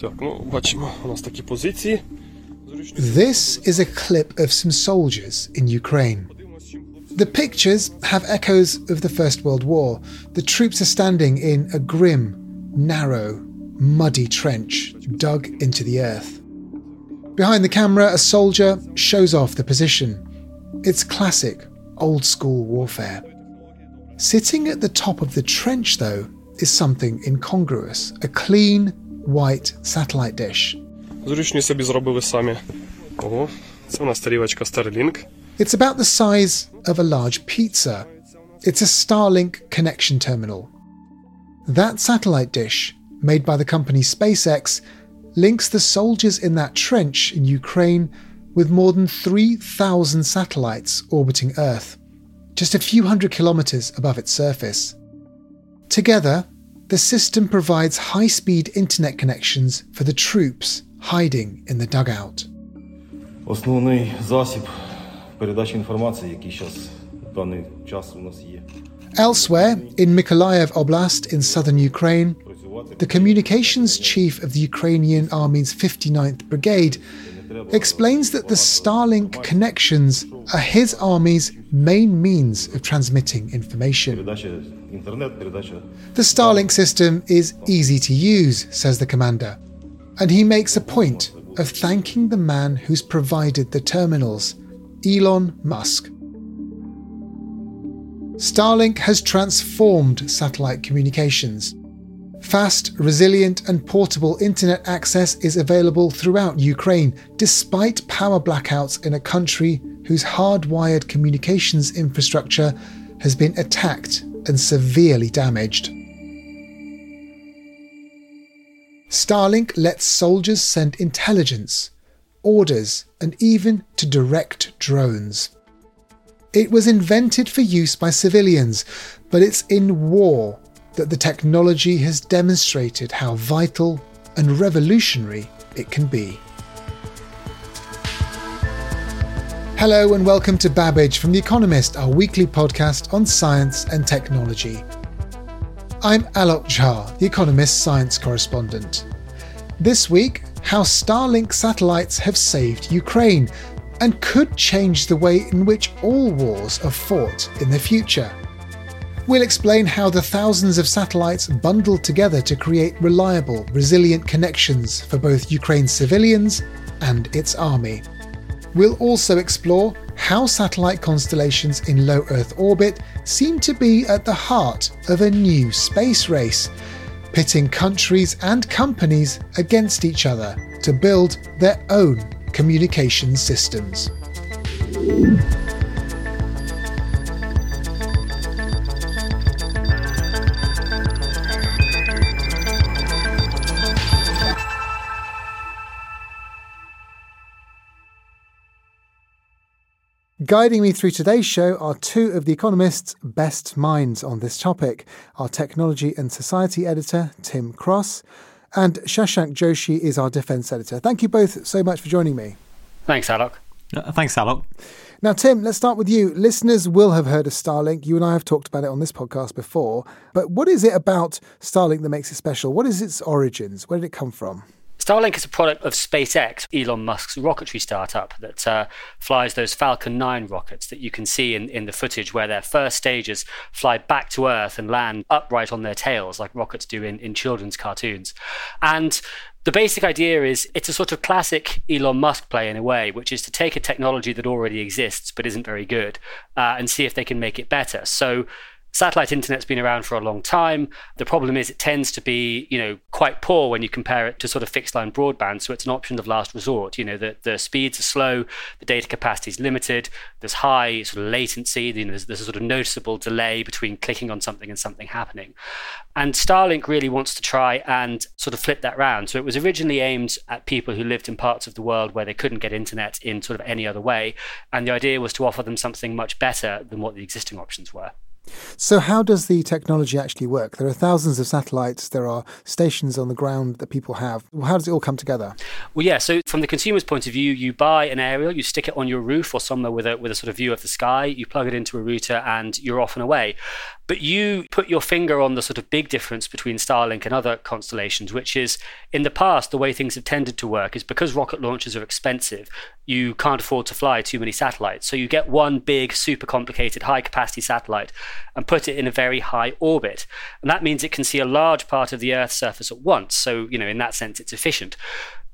Так, ну бачимо, у нас такі позиції. This is a clip of some soldiers in Ukraine. The pictures have echoes of the First World War. The troops are standing in a grim, narrow, muddy trench dug into the earth. Behind the camera, a soldier shows off the position. It's classic, old school warfare. Sitting at the top of the trench, though, is something incongruous a clean, white satellite dish. Зручні собі зробили самі. Ого, це у нас тарілочка Starlink. It's about the size of a large pizza. It's a Starlink connection terminal. That satellite dish, made by the company SpaceX, links the soldiers in that trench in Ukraine with more than 3,000 satellites orbiting Earth, just a few hundred kilometers above its surface. Together, the system provides high speed internet connections for the troops hiding in the dugout. Основний засіб передачі інформації, який зараз в даний час у нас є. Elsewhere, in Mykolaiv Oblast in southern Ukraine, the communications chief of the Ukrainian Army's 59th Brigade explains that the Starlink connections are his army's main means of transmitting information. The Starlink system is easy to use, says the commander, and he makes a point of thanking the man who's provided the terminals, Elon Musk. Starlink has transformed satellite communications. Fast, resilient, and portable internet access is available throughout Ukraine, despite power blackouts in a country whose hardwired communications infrastructure has been attacked and severely damaged. Starlink lets soldiers send intelligence, orders, and even to direct drones. It was invented for use by civilians, but it's in war that the technology has demonstrated how vital and revolutionary it can be. Hello and welcome to Babbage from The Economist, our weekly podcast on science and technology. I'm Alok Jha, The Economist science correspondent. This week, how Starlink satellites have saved Ukraine and could change the way in which all wars are fought in the future. We'll explain how the thousands of satellites bundled together to create reliable, resilient connections for both Ukraine's civilians and its army. We'll also explore how satellite constellations in low Earth orbit seem to be at the heart of a new space race, pitting countries and companies against each other to build their own communication systems. Guiding me through today's show are two of The Economist's best minds on this topic our technology and society editor, Tim Cross, and Shashank Joshi is our defense editor. Thank you both so much for joining me. Thanks, Alok. Uh, thanks, Alok. Now, Tim, let's start with you. Listeners will have heard of Starlink. You and I have talked about it on this podcast before. But what is it about Starlink that makes it special? What is its origins? Where did it come from? Starlink is a product of SpaceX, Elon Musk's rocketry startup that uh, flies those Falcon 9 rockets that you can see in, in the footage where their first stages fly back to Earth and land upright on their tails like rockets do in, in children's cartoons. And the basic idea is it's a sort of classic Elon Musk play in a way, which is to take a technology that already exists but isn't very good uh, and see if they can make it better. So Satellite internet's been around for a long time. The problem is it tends to be, you know, quite poor when you compare it to sort of fixed line broadband. So it's an option of last resort. You know, the, the speeds are slow, the data capacity is limited, there's high sort of latency, you know, there's, there's a sort of noticeable delay between clicking on something and something happening. And Starlink really wants to try and sort of flip that round. So it was originally aimed at people who lived in parts of the world where they couldn't get internet in sort of any other way. And the idea was to offer them something much better than what the existing options were. So, how does the technology actually work? There are thousands of satellites, there are stations on the ground that people have. How does it all come together? Well, yeah, so from the consumer's point of view, you buy an aerial, you stick it on your roof or somewhere with a, with a sort of view of the sky, you plug it into a router, and you're off and away. But you put your finger on the sort of big difference between Starlink and other constellations, which is in the past, the way things have tended to work is because rocket launches are expensive, you can't afford to fly too many satellites. So you get one big, super complicated, high capacity satellite and put it in a very high orbit. And that means it can see a large part of the Earth's surface at once. So, you know, in that sense, it's efficient.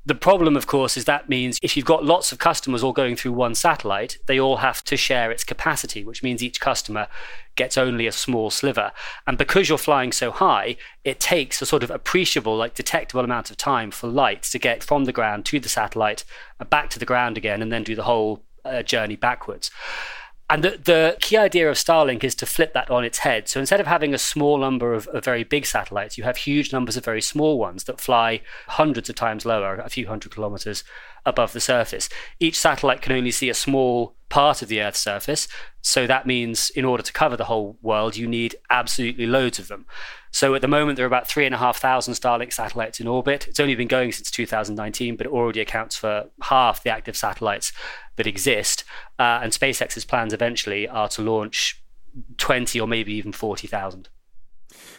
The problem, of course, is that means if you've got lots of customers all going through one satellite, they all have to share its capacity, which means each customer gets only a small sliver. And because you're flying so high, it takes a sort of appreciable, like detectable amount of time for light to get from the ground to the satellite, back to the ground again, and then do the whole uh, journey backwards. And the, the key idea of Starlink is to flip that on its head. So instead of having a small number of, of, very big satellites, you have huge numbers of very small ones that fly hundreds of times lower, a few hundred kilometers above the surface. Each satellite can only see a small part of the Earth's surface. So that means in order to cover the whole world, you need absolutely loads of them. So at the moment, there are about three and a half thousand Starlink satellites in orbit. It's only been going since 2019, but it already accounts for half the active satellites that exist. Uh, and SpaceX's plans eventually are to launch 20 or maybe even 40,000.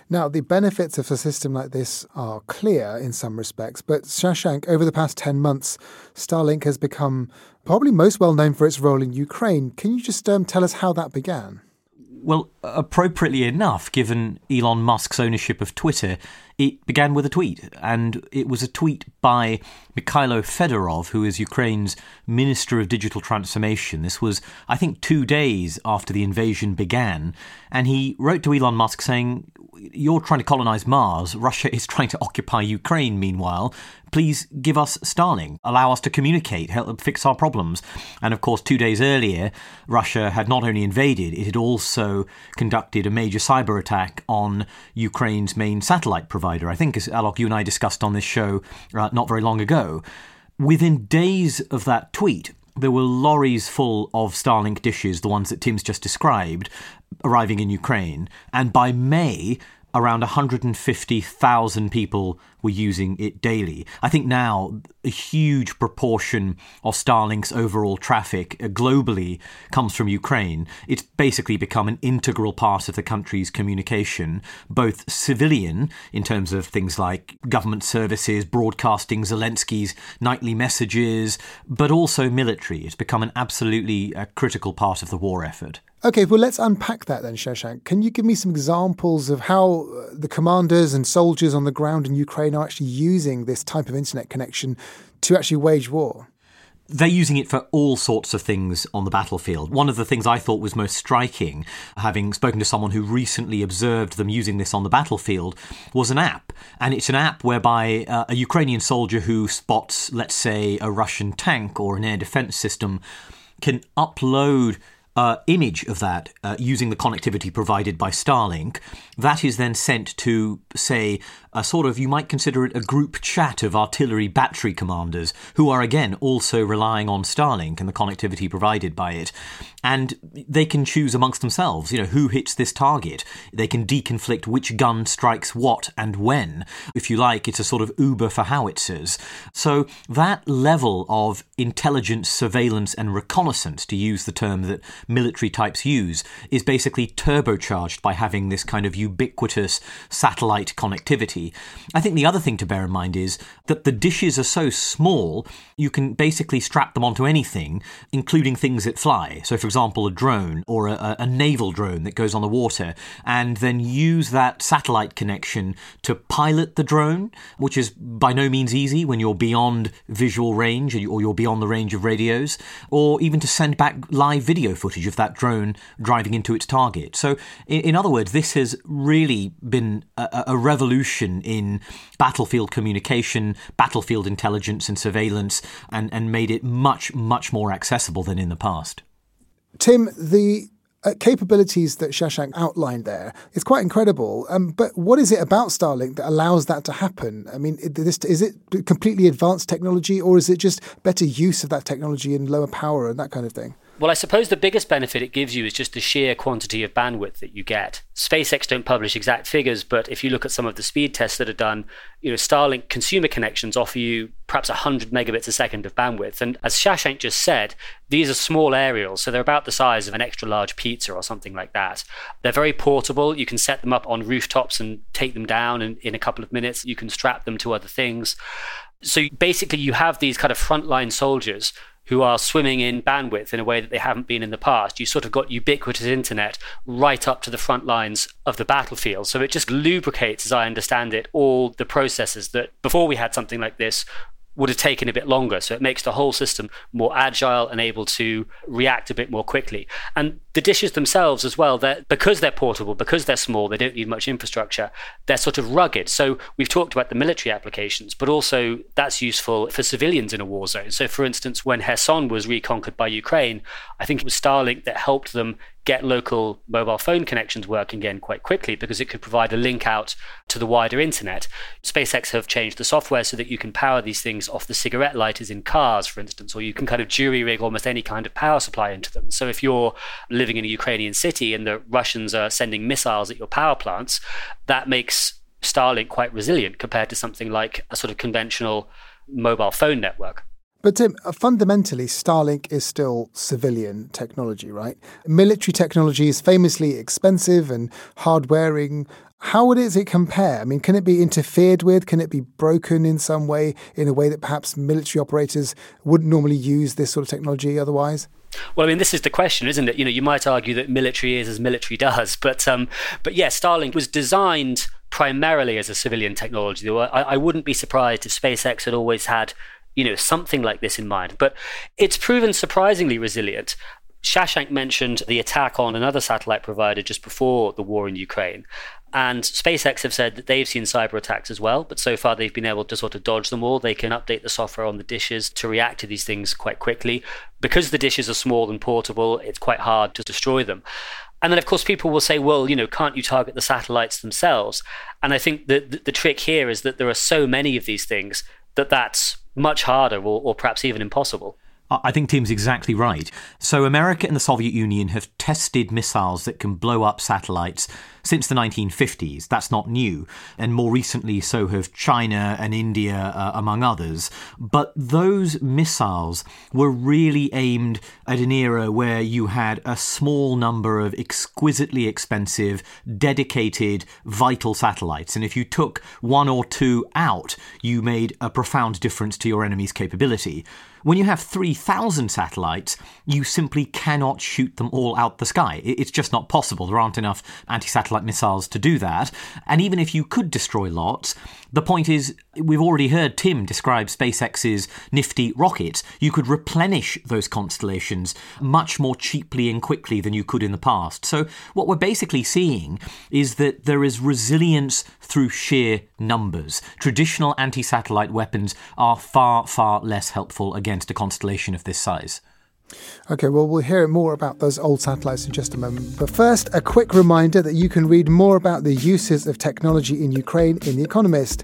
Now, the benefits of a system like this are clear in some respects, but Shashank, over the past 10 months, Starlink has become probably most well known for its role in Ukraine. Can you just um, tell us how that began? Well, appropriately enough, given Elon Musk's ownership of Twitter, it began with a tweet. And it was a tweet by Mikhailo Fedorov, who is Ukraine's Minister of Digital Transformation. This was, I think, two days after the invasion began. And he wrote to Elon Musk saying, You're trying to colonize Mars. Russia is trying to occupy Ukraine, meanwhile please give us Starlink, allow us to communicate, help fix our problems. And of course, two days earlier, Russia had not only invaded, it had also conducted a major cyber attack on Ukraine's main satellite provider. I think, as Alok, you and I discussed on this show uh, not very long ago. Within days of that tweet, there were lorries full of Starlink dishes, the ones that Tim's just described, arriving in Ukraine. And by May, around 150,000 people were using it daily. I think now a huge proportion of Starlink's overall traffic uh, globally comes from Ukraine. It's basically become an integral part of the country's communication, both civilian in terms of things like government services, broadcasting Zelensky's nightly messages, but also military. It's become an absolutely uh, critical part of the war effort. Okay, well, let's unpack that then, Shashank. Can you give me some examples of how uh, the commanders and soldiers on the ground in Ukraine are actually using this type of internet connection to actually wage war? they're using it for all sorts of things on the battlefield. One of the things I thought was most striking, having spoken to someone who recently observed them using this on the battlefield, was an app. And it's an app whereby uh, a Ukrainian soldier who spots, let's say, a Russian tank or an air defense system can upload uh, image of that uh, using the connectivity provided by Starlink. That is then sent to, say, a sort of, you might consider it a group chat of artillery battery commanders who are again also relying on Starlink and the connectivity provided by it. And they can choose amongst themselves, you know, who hits this target. They can deconflict which gun strikes what and when. If you like, it's a sort of Uber for howitzers. So that level of intelligence, surveillance, and reconnaissance, to use the term that military types use, is basically turbocharged by having this kind of ubiquitous satellite connectivity I think the other thing to bear in mind is that the dishes are so small, you can basically strap them onto anything, including things that fly. So, for example, a drone or a, a naval drone that goes on the water, and then use that satellite connection to pilot the drone, which is by no means easy when you're beyond visual range or you're beyond the range of radios, or even to send back live video footage of that drone driving into its target. So, in, in other words, this has really been a, a revolution in battlefield communication, battlefield intelligence, and surveillance, and, and made it much, much more accessible than in the past. Tim, the uh, capabilities that Shashank outlined there is quite incredible. Um, but what is it about Starlink that allows that to happen? I mean, this, is it completely advanced technology, or is it just better use of that technology and lower power and that kind of thing? Well, I suppose the biggest benefit it gives you is just the sheer quantity of bandwidth that you get. SpaceX don't publish exact figures, but if you look at some of the speed tests that are done, you know, Starlink consumer connections offer you perhaps 100 megabits a second of bandwidth. And as Shashank just said, these are small aerials, so they're about the size of an extra large pizza or something like that. They're very portable. You can set them up on rooftops and take them down in, in a couple of minutes. You can strap them to other things. So basically, you have these kind of frontline soldiers who are swimming in bandwidth in a way that they haven't been in the past. You sort of got ubiquitous internet right up to the front lines of the battlefield. So it just lubricates, as I understand it, all the processes that before we had something like this would have taken a bit longer. So it makes the whole system more agile and able to react a bit more quickly. And the dishes themselves as well, they're, because they're portable, because they're small, they don't need much infrastructure, they're sort of rugged. So we've talked about the military applications, but also that's useful for civilians in a war zone. So for instance, when Kherson was reconquered by Ukraine, I think it was Starlink that helped them get local mobile phone connections working again quite quickly because it could provide a link out to the wider internet. SpaceX have changed the software so that you can power these things off the cigarette lighters in cars, for instance, or you can kind of jury rig almost any kind of power supply into them. So if you're living in a Ukrainian city and the Russians are sending missiles at your power plants, that makes Starlink quite resilient compared to something like a sort of conventional mobile phone network. But Tim, uh, fundamentally, Starlink is still civilian technology, right? Military technology is famously expensive and hard wearing. How does it compare? I mean, can it be interfered with? Can it be broken in some way, in a way that perhaps military operators wouldn't normally use this sort of technology otherwise? Well, I mean, this is the question, isn't it? You know, you might argue that military is as military does, but um, but yeah, Starlink was designed primarily as a civilian technology. I, I wouldn't be surprised if SpaceX had always had you know, something like this in mind. But it's proven surprisingly resilient. Shashank mentioned the attack on another satellite provider just before the war in Ukraine. And SpaceX have said that they've seen cyber attacks as well, but so far they've been able to sort of dodge them all. They can update the software on the dishes to react to these things quite quickly. Because the dishes are small and portable, it's quite hard to destroy them. And then, of course, people will say, well, you know, can't you target the satellites themselves? And I think that the, the trick here is that there are so many of these things that that's much harder or, or perhaps even impossible. I think Tim's exactly right. So, America and the Soviet Union have tested missiles that can blow up satellites since the 1950s. That's not new. And more recently, so have China and India, uh, among others. But those missiles were really aimed at an era where you had a small number of exquisitely expensive, dedicated, vital satellites. And if you took one or two out, you made a profound difference to your enemy's capability. When you have 3,000 satellites, you simply cannot shoot them all out the sky. It's just not possible. There aren't enough anti satellite missiles to do that. And even if you could destroy lots, the point is, we've already heard Tim describe SpaceX's nifty rockets. You could replenish those constellations much more cheaply and quickly than you could in the past. So, what we're basically seeing is that there is resilience through sheer numbers. Traditional anti satellite weapons are far, far less helpful against a constellation of this size. Okay, well, we'll hear more about those old satellites in just a moment. But first, a quick reminder that you can read more about the uses of technology in Ukraine in The Economist.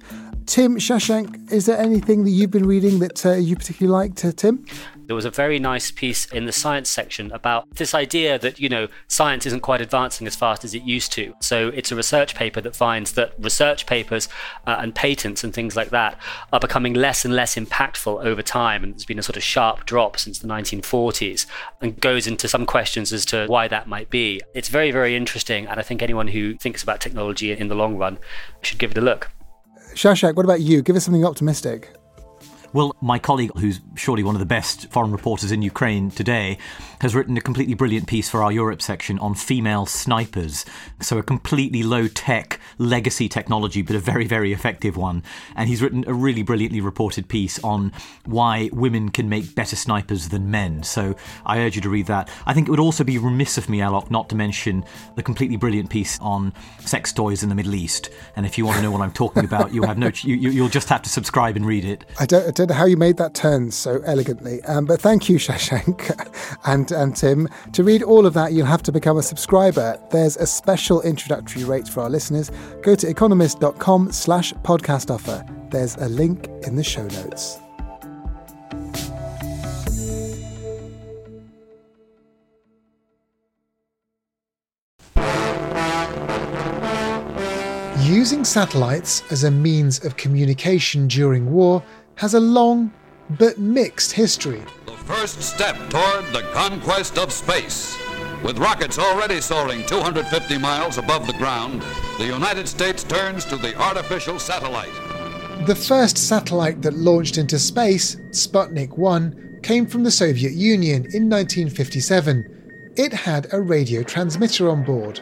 Tim Shashank, is there anything that you've been reading that uh, you particularly liked, uh, Tim? There was a very nice piece in the science section about this idea that, you know, science isn't quite advancing as fast as it used to. So it's a research paper that finds that research papers uh, and patents and things like that are becoming less and less impactful over time. And there's been a sort of sharp drop since the 1940s and goes into some questions as to why that might be. It's very, very interesting. And I think anyone who thinks about technology in the long run should give it a look. Shashank, what about you? Give us something optimistic. Well, my colleague, who's surely one of the best foreign reporters in Ukraine today, has written a completely brilliant piece for our Europe section on female snipers. So, a completely low tech legacy technology, but a very, very effective one. And he's written a really brilliantly reported piece on why women can make better snipers than men. So, I urge you to read that. I think it would also be remiss of me, Alok, not to mention the completely brilliant piece on sex toys in the Middle East. And if you want to know what I'm talking about, you have no, you, will just have to subscribe and read it. I don't, I don't know how you made that turn so elegantly, um, but thank you, Shashank. and and Tim. To read all of that, you'll have to become a subscriber. There's a special introductory rate for our listeners. Go to economist.com slash podcast offer. There's a link in the show notes. Using satellites as a means of communication during war has a long but mixed history The first step toward the conquest of space. With rockets already soaring 250 miles above the ground, the United States turns to the artificial satellite. The first satellite that launched into space, Sputnik 1, came from the Soviet Union in 1957. It had a radio transmitter on board.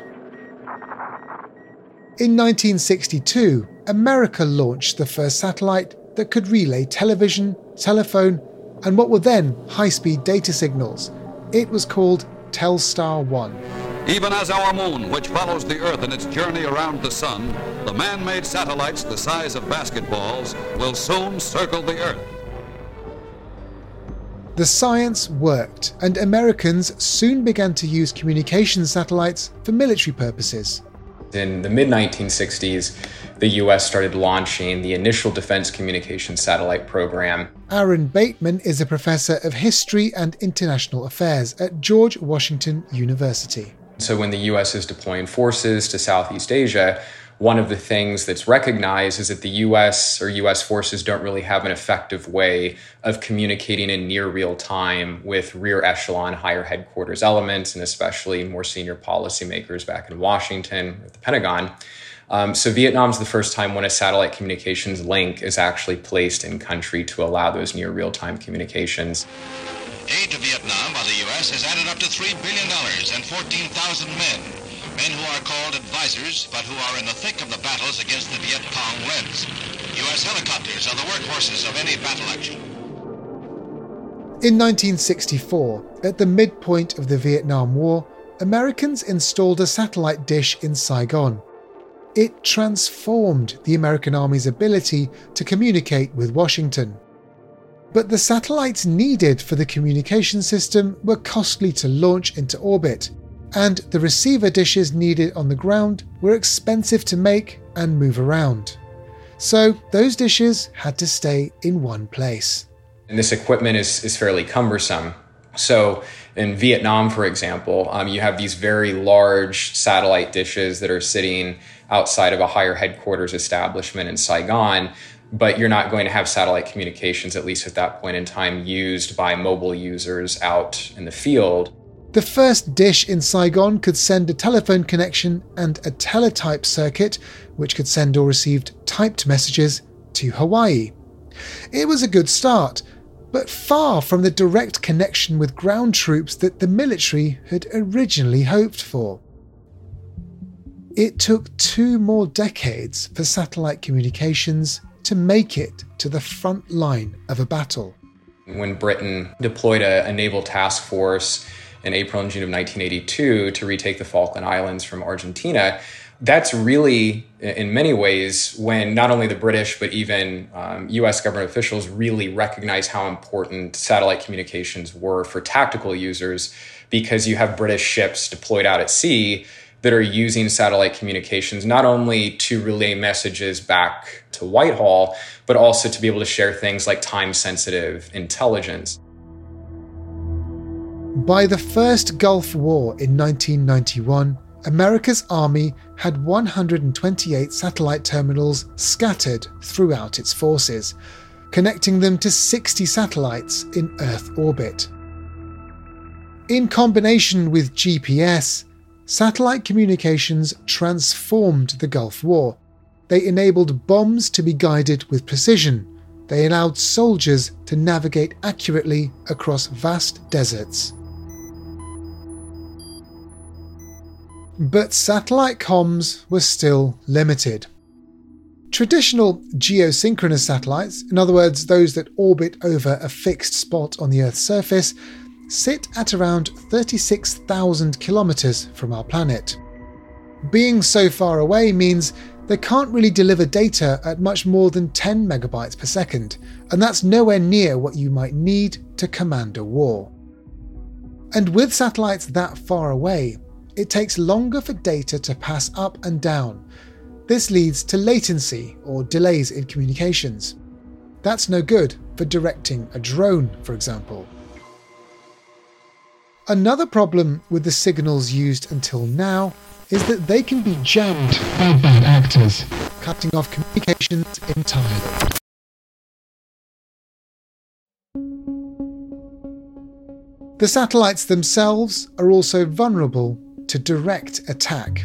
In 1962, America launched the first satellite that could relay television, telephone, and what were then high speed data signals. It was called Telstar 1. Even as our moon, which follows the Earth in its journey around the Sun, the man made satellites the size of basketballs will soon circle the Earth. The science worked, and Americans soon began to use communication satellites for military purposes. In the mid 1960s, the US started launching the initial defense communication satellite program. Aaron Bateman is a professor of history and international affairs at George Washington University. So, when the US is deploying forces to Southeast Asia, one of the things that's recognized is that the US or US forces don't really have an effective way of communicating in near real time with rear echelon, higher headquarters elements, and especially more senior policymakers back in Washington, or the Pentagon. Um, so Vietnam's the first time when a satellite communications link is actually placed in country to allow those near real-time communications. Aid to Vietnam by the U.S. has added up to $3 billion and 14,000 men. Men who are called advisors, but who are in the thick of the battles against the Viet Cong Reds. U.S. helicopters are the workhorses of any battle action. In 1964, at the midpoint of the Vietnam War, Americans installed a satellite dish in Saigon it transformed the American Army's ability to communicate with Washington. But the satellites needed for the communication system were costly to launch into orbit, and the receiver dishes needed on the ground were expensive to make and move around. So those dishes had to stay in one place. And this equipment is, is fairly cumbersome. So in Vietnam, for example, um, you have these very large satellite dishes that are sitting outside of a higher headquarters establishment in Saigon, but you're not going to have satellite communications, at least at that point in time, used by mobile users out in the field. The first dish in Saigon could send a telephone connection and a teletype circuit, which could send or receive typed messages to Hawaii. It was a good start, but far from the direct connection with ground troops that the military had originally hoped for. It took two more decades for satellite communications to make it to the front line of a battle. When Britain deployed a, a naval task force in April and June of 1982 to retake the Falkland Islands from Argentina, that's really, in many ways, when not only the British, but even um, US government officials really recognize how important satellite communications were for tactical users because you have British ships deployed out at sea that are using satellite communications not only to relay messages back to Whitehall, but also to be able to share things like time sensitive intelligence. By the first Gulf War in 1991, America's army had 128 satellite terminals scattered throughout its forces, connecting them to 60 satellites in Earth orbit. In combination with GPS, satellite communications transformed the Gulf War. They enabled bombs to be guided with precision. They allowed soldiers to navigate accurately across vast deserts. But satellite comms were still limited. Traditional geosynchronous satellites, in other words, those that orbit over a fixed spot on the Earth's surface, sit at around 36,000 kilometres from our planet. Being so far away means they can't really deliver data at much more than 10 megabytes per second, and that's nowhere near what you might need to command a war. And with satellites that far away, it takes longer for data to pass up and down, this leads to latency or delays in communications. That's no good for directing a drone, for example. Another problem with the signals used until now is that they can be jammed by bad actors, cutting off communications entirely. The satellites themselves are also vulnerable to direct attack.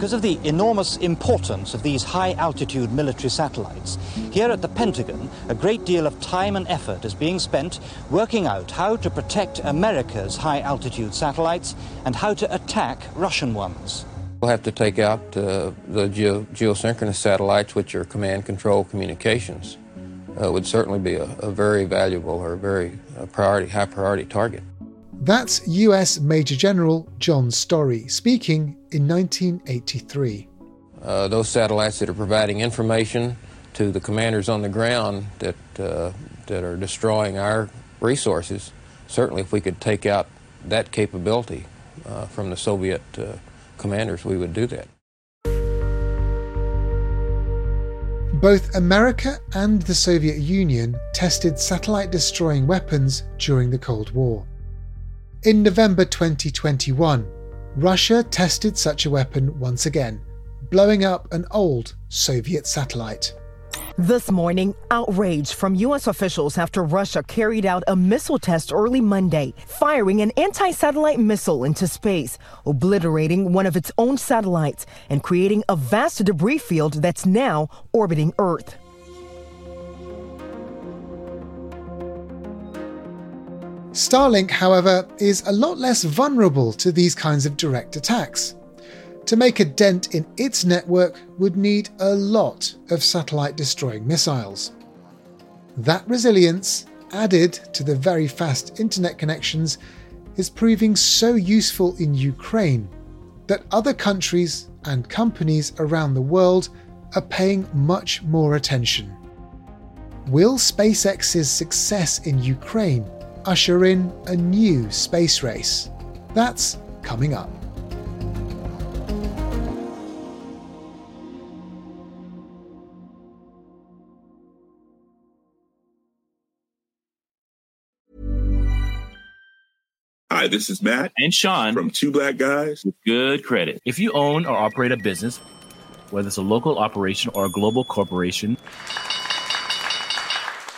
Because of the enormous importance of these high altitude military satellites, here at the Pentagon, a great deal of time and effort is being spent working out how to protect America's high altitude satellites and how to attack Russian ones. We'll have to take out uh, the geo- geosynchronous satellites, which are command control communications. Uh, would certainly be a, a very valuable or a very uh, priority, high priority target. That's US Major General John Story speaking in 1983. Uh, those satellites that are providing information to the commanders on the ground that, uh, that are destroying our resources, certainly if we could take out that capability uh, from the Soviet uh, commanders, we would do that. Both America and the Soviet Union tested satellite destroying weapons during the Cold War. In November 2021, Russia tested such a weapon once again, blowing up an old Soviet satellite. This morning, outrage from U.S. officials after Russia carried out a missile test early Monday, firing an anti satellite missile into space, obliterating one of its own satellites and creating a vast debris field that's now orbiting Earth. Starlink, however, is a lot less vulnerable to these kinds of direct attacks. To make a dent in its network would need a lot of satellite destroying missiles. That resilience, added to the very fast internet connections, is proving so useful in Ukraine that other countries and companies around the world are paying much more attention. Will SpaceX's success in Ukraine usher in a new space race. That's coming up. Hi, this is Matt and Sean from Two Black Guys with Good Credit. If you own or operate a business, whether it's a local operation or a global corporation,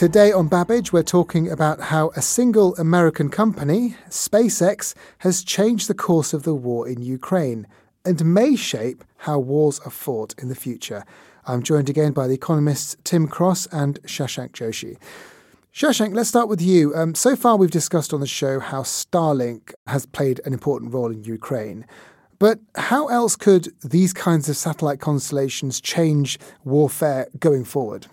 Today on Babbage, we're talking about how a single American company, SpaceX, has changed the course of the war in Ukraine and may shape how wars are fought in the future. I'm joined again by the economists Tim Cross and Shashank Joshi. Shashank, let's start with you. Um, so far, we've discussed on the show how Starlink has played an important role in Ukraine. But how else could these kinds of satellite constellations change warfare going forward?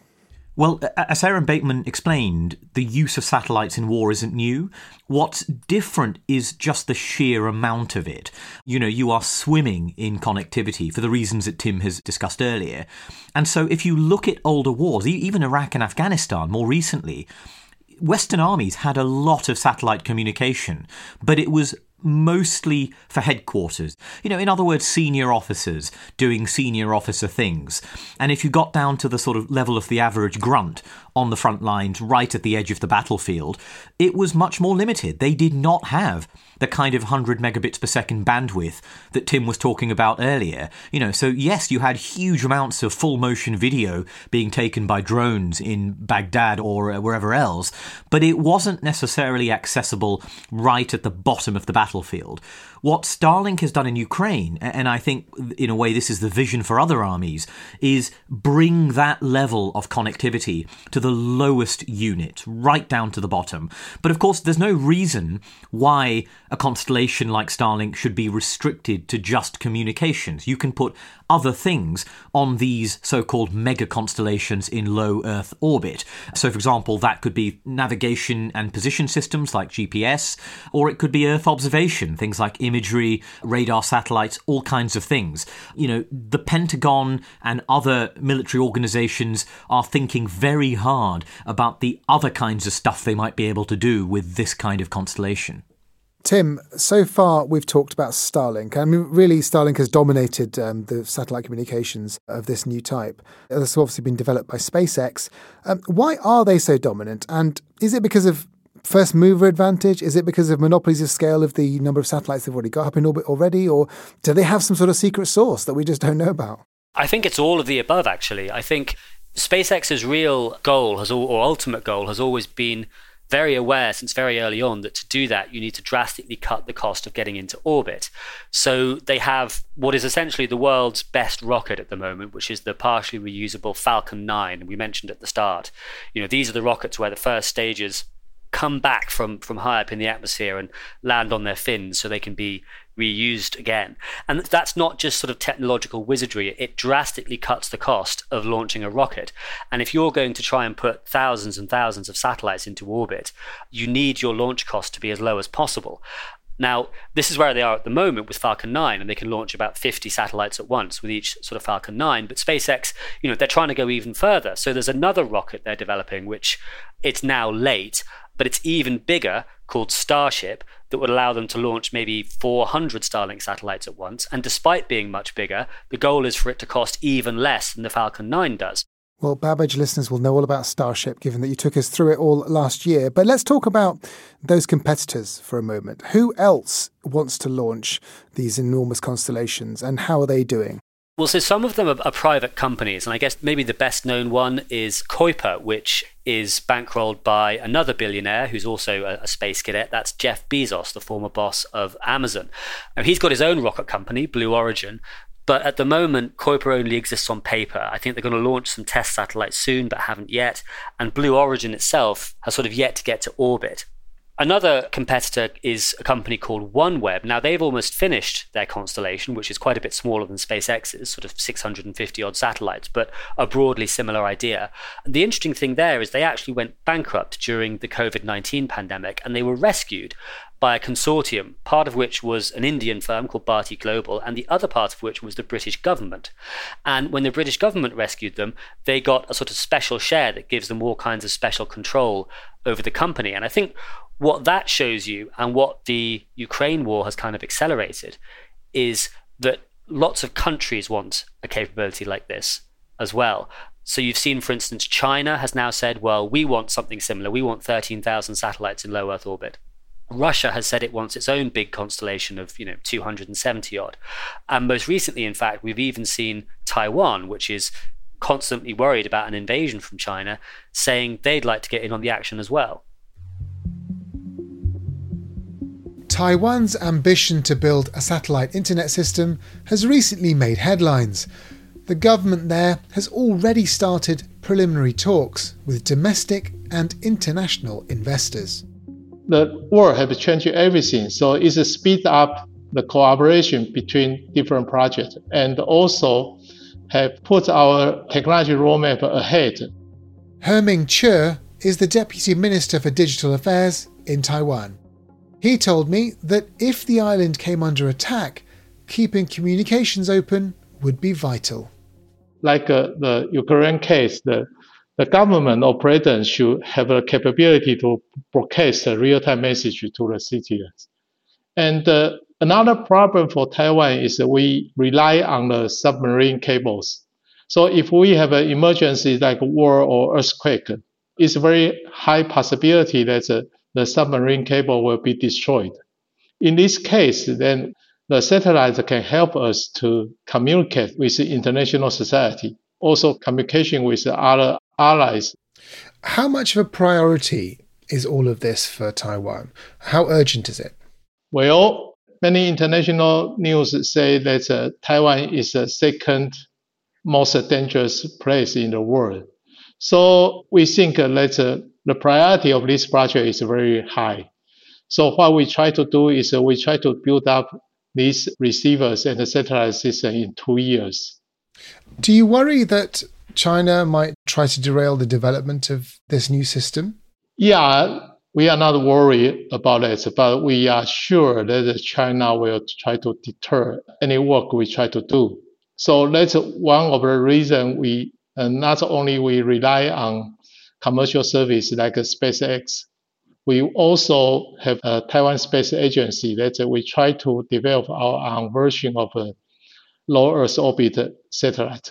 Well, as Aaron Bateman explained, the use of satellites in war isn't new. What's different is just the sheer amount of it. You know, you are swimming in connectivity for the reasons that Tim has discussed earlier. And so if you look at older wars, even Iraq and Afghanistan more recently, Western armies had a lot of satellite communication, but it was mostly for headquarters. You know, in other words, senior officers doing senior officer things. And if you got down to the sort of level of the average grunt on the front lines, right at the edge of the battlefield, it was much more limited. They did not have the kind of 100 megabits per second bandwidth that Tim was talking about earlier. You know, so yes, you had huge amounts of full motion video being taken by drones in Baghdad or uh, wherever else, but it wasn't necessarily accessible right at the bottom of the battlefield. What Starlink has done in Ukraine, and I think in a way this is the vision for other armies, is bring that level of connectivity to the lowest unit, right down to the bottom. But of course, there's no reason why a constellation like Starlink should be restricted to just communications. You can put other things on these so called mega constellations in low Earth orbit. So, for example, that could be navigation and position systems like GPS, or it could be Earth observation, things like imagery, radar satellites, all kinds of things. You know, the Pentagon and other military organizations are thinking very hard about the other kinds of stuff they might be able to do with this kind of constellation. Tim, so far we've talked about Starlink. I mean, really, Starlink has dominated um, the satellite communications of this new type. This obviously been developed by SpaceX. Um, why are they so dominant? And is it because of first mover advantage? Is it because of monopolies of scale of the number of satellites they've already got up in orbit already? Or do they have some sort of secret source that we just don't know about? I think it's all of the above, actually. I think SpaceX's real goal has, or ultimate goal has always been very aware since very early on that to do that, you need to drastically cut the cost of getting into orbit. So they have what is essentially the world's best rocket at the moment, which is the partially reusable Falcon 9. We mentioned at the start. You know, these are the rockets where the first stages come back from from high up in the atmosphere and land on their fins so they can be reused again. And that's not just sort of technological wizardry, it drastically cuts the cost of launching a rocket. And if you're going to try and put thousands and thousands of satellites into orbit, you need your launch cost to be as low as possible. Now, this is where they are at the moment with Falcon 9, and they can launch about 50 satellites at once with each sort of Falcon 9. But SpaceX, you know, they're trying to go even further. So there's another rocket they're developing, which it's now late, but it's even bigger called Starship that would allow them to launch maybe 400 Starlink satellites at once. And despite being much bigger, the goal is for it to cost even less than the Falcon 9 does. Well, Babbage listeners will know all about Starship, given that you took us through it all last year. But let's talk about those competitors for a moment. Who else wants to launch these enormous constellations, and how are they doing? Well, so some of them are, are, private companies, and I guess maybe the best known one is Kuiper, which is bankrolled by another billionaire who's also a, a, space cadet. That's Jeff Bezos, the former boss of Amazon. Now, he's got his own rocket company, Blue Origin, but at the moment, Kuiper only exists on paper. I think they're going to launch some test satellites soon, but haven't yet. And Blue Origin itself has sort of yet to get to orbit. Another competitor is a company called OneWeb. Now, they've almost finished their constellation, which is quite a bit smaller than SpaceX's, sort of 650 odd satellites, but a broadly similar idea. And the interesting thing there is they actually went bankrupt during the COVID 19 pandemic and they were rescued by a consortium, part of which was an Indian firm called Bharti Global, and the other part of which was the British government. And when the British government rescued them, they got a sort of special share that gives them all kinds of special control over the company. And I think what that shows you and what the Ukraine war has kind of accelerated is that lots of countries want a capability like this as well. So you've seen, for instance, China has now said, well, we want something similar. We want 13,000 satellites in low Earth orbit. Russia has said it wants its own big constellation of, you know, 270 odd. And most recently, in fact, we've even seen Taiwan, which is constantly worried about an invasion from China, saying they'd like to get in on the action as well. Taiwan's ambition to build a satellite internet system has recently made headlines. The government there has already started preliminary talks with domestic and international investors. The world has changed everything, so it's a speed up the cooperation between different projects and also have put our technology roadmap ahead. Herming Chiueh is the Deputy Minister for Digital Affairs in Taiwan. He told me that if the island came under attack, keeping communications open would be vital. Like uh, the Ukraine case, the the government or president should have a capability to broadcast a real-time message to the citizens. And uh, another problem for Taiwan is that we rely on the submarine cables. So if we have an emergency like war or earthquake, it's a very high possibility that uh, the submarine cable will be destroyed. In this case, then the satellite can help us to communicate with the international society, also communication with other allies. How much of a priority is all of this for Taiwan? How urgent is it? Well, many international news say that uh, Taiwan is the second most dangerous place in the world. So we think uh, that uh, the priority of this project is very high. So what we try to do is we try to build up these receivers and the satellite system in two years. Do you worry that China might try to derail the development of this new system? Yeah, we are not worried about it, but we are sure that China will try to deter any work we try to do. So that's one of the reasons we not only we rely on commercial service like SpaceX, we also have a Taiwan Space Agency that we try to develop our own version of a low Earth orbit satellite.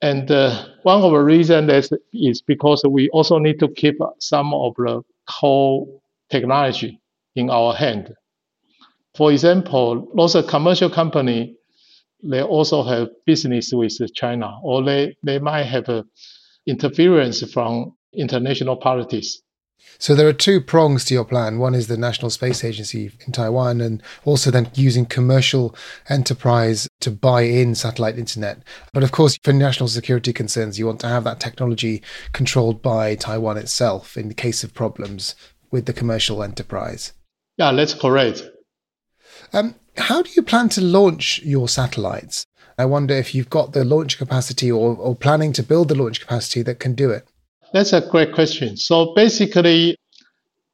And uh, one of the reasons is because we also need to keep some of the core technology in our hand. For example, lots of commercial company, they also have business with China, or they, they might have uh, interference from international parties. So there are two prongs to your plan. One is the National Space Agency in Taiwan, and also then using commercial enterprise to buy in satellite internet. But of course, for national security concerns, you want to have that technology controlled by Taiwan itself in the case of problems with the commercial enterprise. Yeah, that's correct. Um, how do you plan to launch your satellites? I wonder if you've got the launch capacity or, or planning to build the launch capacity that can do it. That's a great question. So basically,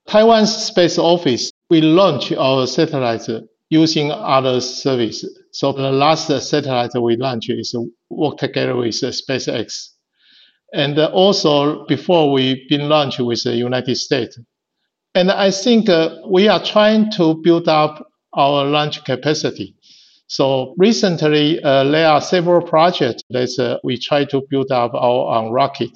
Taiwan's Space Office, we launch our satellites using other service. So the last satellite we launched is work together with SpaceX. And also before we've been launched with the United States. And I think uh, we are trying to build up our launch capacity. So recently, uh, there are several projects that uh, we try to build up our own rocket.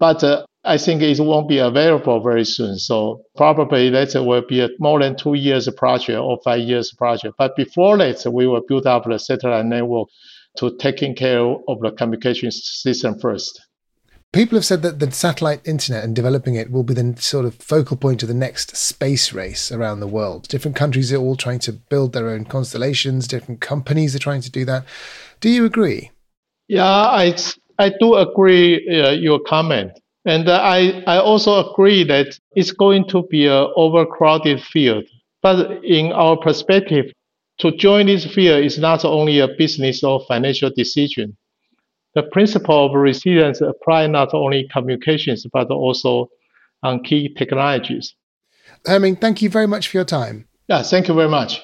But uh, I think it won't be available very soon. So probably that will be a more than two years project or five years project. But before that, we will build up the satellite network to taking care of the communication system first. People have said that the satellite internet and developing it will be the sort of focal point of the next space race around the world. Different countries are all trying to build their own constellations, different companies are trying to do that. Do you agree? Yeah, I I do agree uh, your comment. And uh, I, I also agree that it's going to be an overcrowded field. But in our perspective, to join this field is not only a business or financial decision. The principle of resilience apply not only communications but also on key technologies. Herming, thank you very much for your time. Yeah, thank you very much.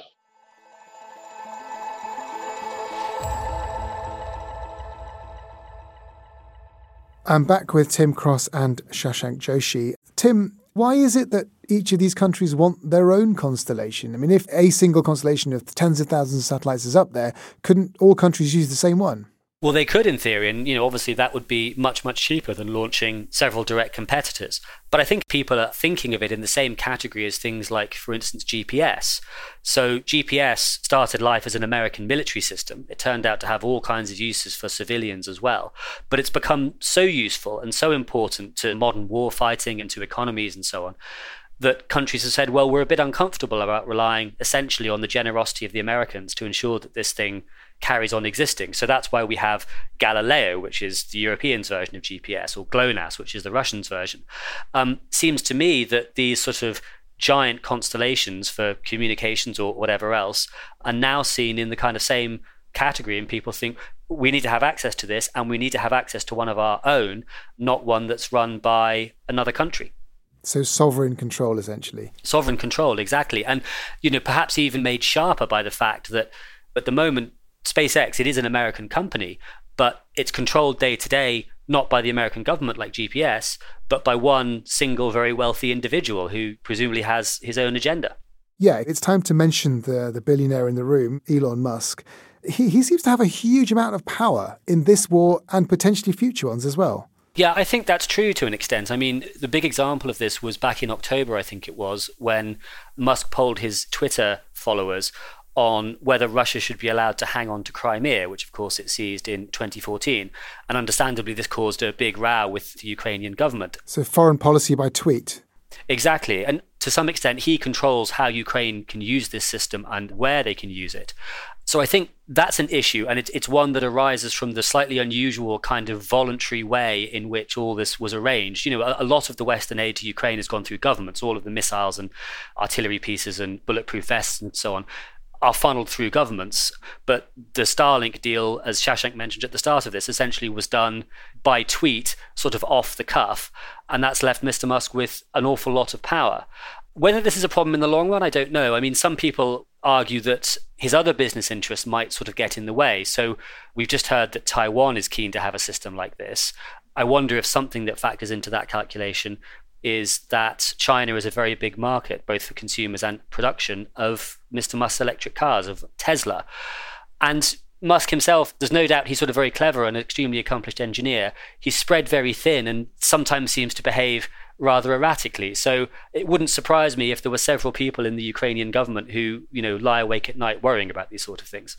I'm back with Tim Cross and Shashank Joshi. Tim, why is it that each of these countries want their own constellation? I mean, if a single constellation of tens of thousands of satellites is up there, couldn't all countries use the same one? Well, they could in theory, and you know, obviously that would be much much cheaper than launching several direct competitors. But I think people are thinking of it in the same category as things like, for instance, GPS. So GPS started life as an American military system. It turned out to have all kinds of uses for civilians as well. But it's become so useful and so important to modern war fighting and to economies and so on that countries have said, well, we're a bit uncomfortable about relying essentially on the generosity of the Americans to ensure that this thing carries on existing. So that's why we have Galileo, which is the Europeans' version of GPS, or GLONASS, which is the Russians' version. Um, seems to me that these sort of giant constellations for communications or whatever else are now seen in the kind of same category, and people think we need to have access to this, and we need to have access to one of our own, not one that's run by another country. So sovereign control, essentially. Sovereign control, exactly, and you know perhaps even made sharper by the fact that at the moment SpaceX, it is an American company, but it's controlled day to day not by the American government like GPS, but by one single very wealthy individual who presumably has his own agenda. Yeah, it's time to mention the, the billionaire in the room, Elon Musk. He, he seems to have a huge amount of power in this war and potentially future ones as well. Yeah, I think that's true to an extent. I mean, the big example of this was back in October, I think it was, when Musk polled his Twitter followers on whether Russia should be allowed to hang on to Crimea, which of course it seized in 2014. And understandably, this caused a big row with the Ukrainian government. So, foreign policy by tweet. Exactly. And to some extent, he controls how Ukraine can use this system and where they can use it. So I think that's an issue, and it, it's one that arises from the slightly unusual kind of voluntary way in which all this was arranged. You know, a, a, lot of the Western aid to Ukraine has gone through governments. All of the missiles and artillery pieces and bulletproof vests and so on are funneled through governments. But the Starlink deal, as Shashank mentioned at the start of this, essentially was done by tweet, sort of off the cuff. And that's left Mr. Musk with an awful lot of power. Whether this is a problem in the long run, I don't know. I mean, some people argue that his other business interests might sort of get in the way. So we've just heard that Taiwan is keen to have a system like this. I wonder if something that factors into that calculation is that China is a very big market, both for consumers and production, of Mr. Musk's electric cars, of Tesla. And Musk himself, there's no doubt he's sort of very clever and an extremely accomplished engineer. He's spread very thin and sometimes seems to behave rather erratically. So it wouldn't surprise me if there were several people in the Ukrainian government who, you know, lie awake at night worrying about these sort of things.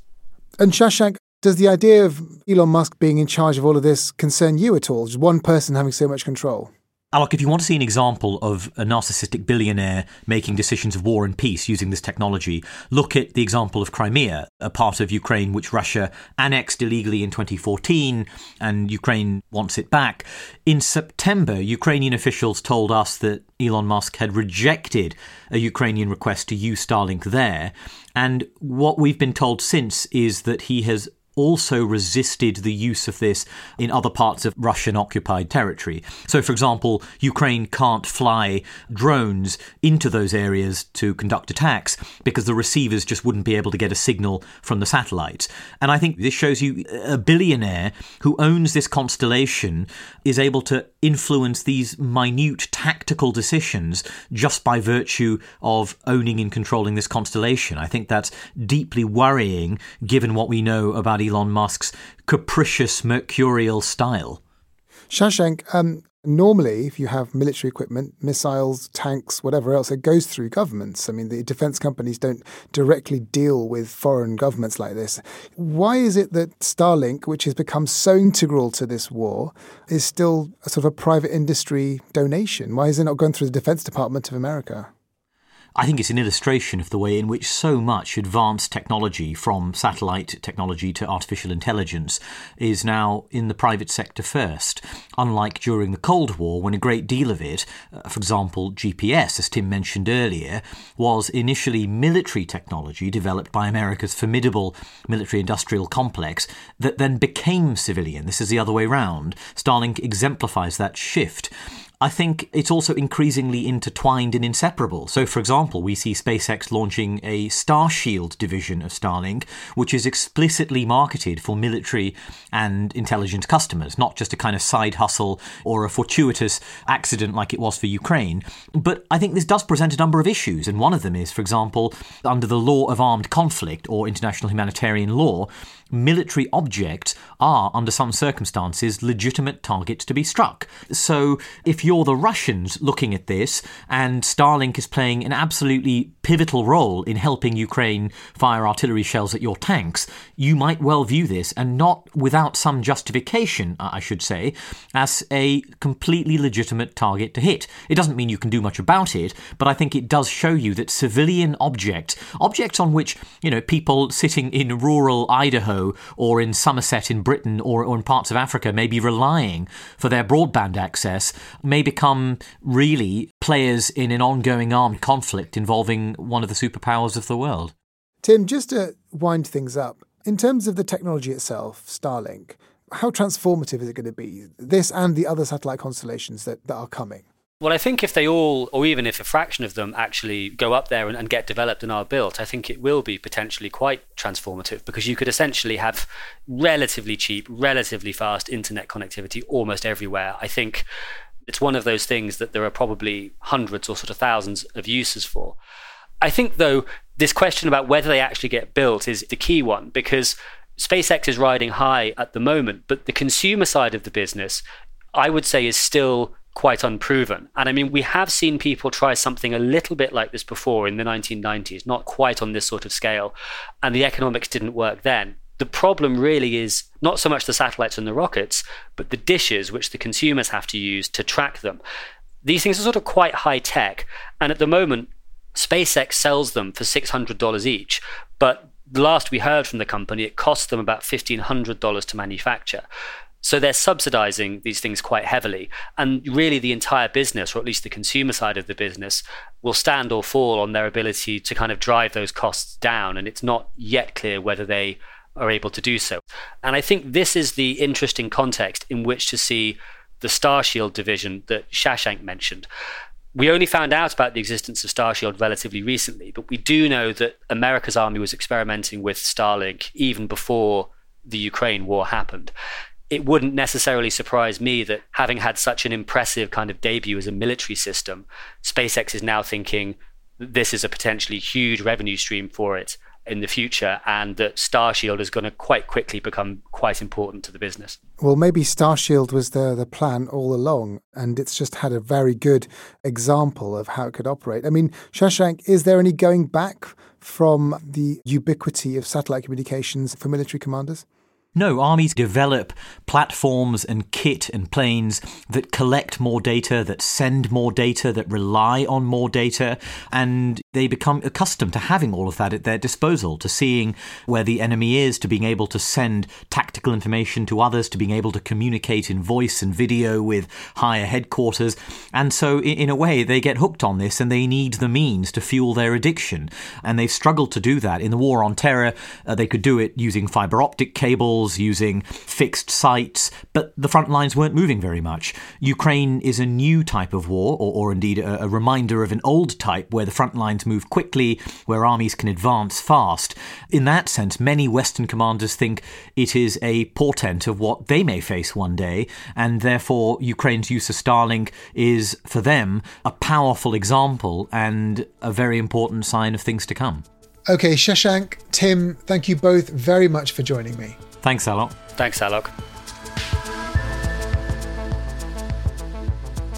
And Shashank, does the idea of Elon Musk being in charge of all of this concern you at all? Just one person having so much control? Alok, if you want to see an example of a narcissistic billionaire making decisions of war and peace using this technology, look at the example of Crimea, a part of Ukraine which Russia annexed illegally in 2014, and Ukraine wants it back. In September, Ukrainian officials told us that Elon Musk had rejected a Ukrainian request to use Starlink there. And what we've been told since is that he has also resisted the use of this in other parts of Russian occupied territory. So, for example, Ukraine can't fly drones into those areas to conduct attacks because the receivers just wouldn't be able to get a signal from the satellites. And I think this shows you a billionaire who owns this constellation is able to influence these minute tactical decisions just by virtue of owning and controlling this constellation. I think that's deeply worrying given what we know about Elon Musk's capricious mercurial style. Shashank, um, normally, if you have military equipment, missiles, tanks, whatever else, it goes through governments. I mean, the defense companies don't directly deal with foreign governments like this. Why is it that Starlink, which has become so integral to this war, is still a sort of a private industry donation? Why is it not going through the Defense Department of America? I think it's an illustration of the way in which so much advanced technology, from satellite technology to artificial intelligence, is now in the private sector first. Unlike during the Cold War, when a great deal of it, uh, for example, GPS, as Tim mentioned earlier, was initially military technology developed by America's formidable military industrial complex that then became civilian. This is the other way round. Starlink exemplifies that shift. I think it's also increasingly intertwined and inseparable. So, for example, we see SpaceX launching a Starshield division of Starlink, which is explicitly marketed for military and intelligence customers, not just a kind of side hustle or a fortuitous accident like it was for Ukraine. But I think this does present a number of issues, and one of them is, for example, under the law of armed conflict or international humanitarian law, military objects are, under some circumstances, legitimate targets to be struck. So, if you're the Russians looking at this, and Starlink is playing an absolutely pivotal role in helping Ukraine fire artillery shells at your tanks, you might well view this, and not without some justification, I should say, as a completely legitimate target to hit. It doesn't mean you can do much about it, but I think it does show you that civilian objects, objects on which, you know, people sitting in rural Idaho or in Somerset in Britain or, or in parts of Africa may be relying for their broadband access may become really players in an ongoing armed conflict involving one of the superpowers of the world. Tim, just to wind things up, in terms of the technology itself, Starlink, how transformative is it going to be? This and the other satellite constellations that, that are coming? Well, I think if they all, or even if a fraction of them actually go up there and, and, get developed and are built, I think it will be potentially quite transformative because you could essentially have relatively cheap, relatively fast internet connectivity almost everywhere. I think it's one of those things that there are probably hundreds or sort of thousands of uses for. I think, though, this question about whether they actually get built is the key one because SpaceX is riding high at the moment, but the consumer side of the business, I would say, is still quite unproven. And I mean, we have seen people try something a little bit like this before in the 1990s, not quite on this sort of scale, and the economics didn't work then. The problem really is not so much the satellites and the rockets, but the dishes which the consumers have to use to track them. These things are sort of quite high tech, and at the moment, SpaceX sells them for $600 each, but last we heard from the company, it costs them about $1,500 to manufacture. So they're subsidizing these things quite heavily. And really, the entire business, or at least the consumer side of the business, will stand or fall on their ability to kind of drive those costs down. And it's not yet clear whether they are able to do so. And I think this is the interesting context in which to see the Starshield division that Shashank mentioned. We only found out about the existence of Starshield relatively recently, but we do know that America's army was experimenting with Starlink even before the Ukraine war happened it wouldn't necessarily surprise me that having had such an impressive kind of debut as a military system, SpaceX is now thinking this is a potentially huge revenue stream for it in the future and that Starshield is going to quite quickly become quite important to the business. Well, maybe Starshield was the, the plan all along, and it's just had a very good example of how it could operate. I mean, Shashank, is there any going back from the ubiquity of satellite communications for military commanders? No, armies develop platforms and kit and planes that collect more data, that send more data, that rely on more data, and they become accustomed to having all of that at their disposal, to seeing where the enemy is, to being able to send tactical information to others, to being able to communicate in voice and video with higher headquarters. And so, in a way, they get hooked on this and they need the means to fuel their addiction. And they've struggled to do that. In the War on Terror, uh, they could do it using fiber optic cables using fixed sites, but the front lines weren't moving very much. Ukraine is a new type of war, or, or indeed a, a reminder of an old type where the front lines move quickly, where armies can advance fast. In that sense, many Western commanders think it is a portent of what they may face one day, and therefore Ukraine's use of Starlink is, for them, a powerful example and a very important sign of things to come. Okay, Shashank, Tim, thank you both very much for joining me. Thanks, Alok. Thanks, Alok.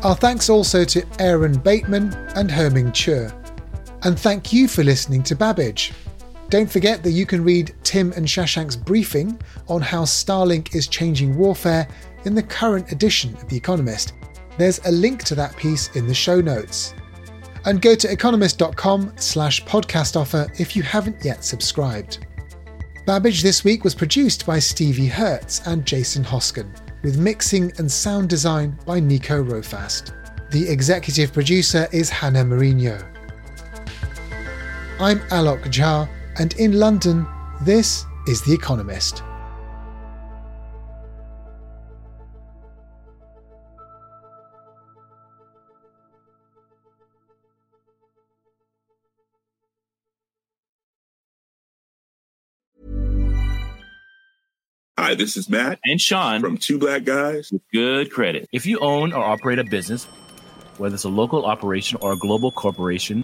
Our thanks also to Aaron Bateman and Herming Chiueh. And thank you for listening to Babbage. Don't forget that you can read Tim and Shashank's briefing on how Starlink is changing warfare in the current edition of The Economist. There's a link to that piece in the show notes. And go to economist.com slash podcast offer if you haven't yet subscribed. Babbage this week was produced by Stevie Hertz and Jason Hoskin, with mixing and sound design by Nico Rofast. The executive producer is Hannah Marino. I'm Alok Jha, and in London, this is The Economist. Hi, this is Matt and Sean from Two Black Guys with Good Credit. If you own or operate a business, whether it's a local operation or a global corporation,